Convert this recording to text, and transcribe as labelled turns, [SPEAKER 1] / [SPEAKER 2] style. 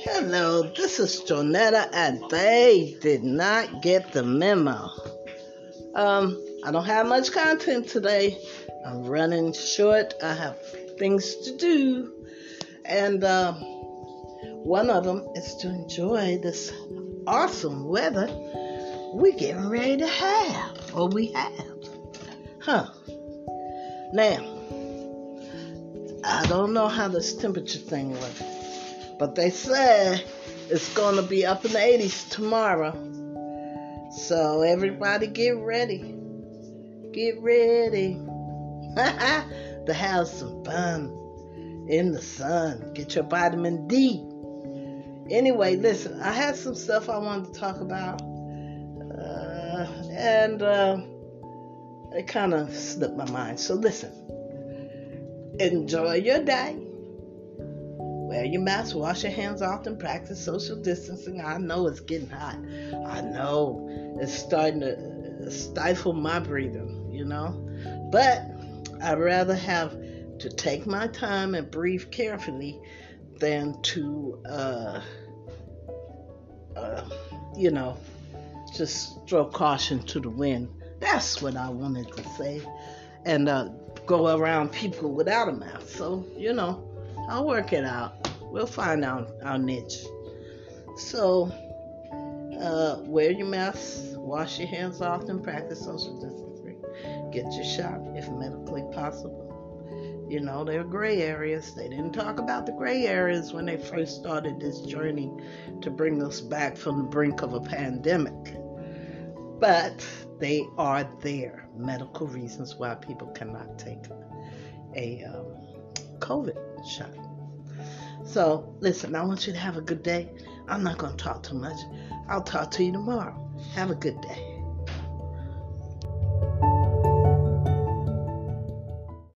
[SPEAKER 1] Hello, this is Jonetta, and they did not get the memo. Um, I don't have much content today. I'm running short. I have things to do, and uh, one of them is to enjoy this awesome weather we're getting ready to have, or we have. Huh. Now, I don't know how this temperature thing works. But they say it's going to be up in the 80s tomorrow. So everybody get ready. Get ready to have some fun in the sun. Get your vitamin D. Anyway, listen, I had some stuff I wanted to talk about. Uh, and uh, it kind of slipped my mind. So listen, enjoy your day Wear your mask, wash your hands often, practice social distancing. I know it's getting hot. I know it's starting to stifle my breathing, you know. But I'd rather have to take my time and breathe carefully than to, uh, uh, you know, just throw caution to the wind. That's what I wanted to say. And uh, go around people without a mask. So, you know, I'll work it out. We'll find out our niche. So, uh, wear your mask, wash your hands often, practice social distancing, get your shot if medically possible. You know, there are gray areas. They didn't talk about the gray areas when they first started this journey to bring us back from the brink of a pandemic. But they are there. Medical reasons why people cannot take a um, COVID shot. So, listen, I want you to have a good day. I'm not going to talk too much. I'll talk to you tomorrow. Have a good day.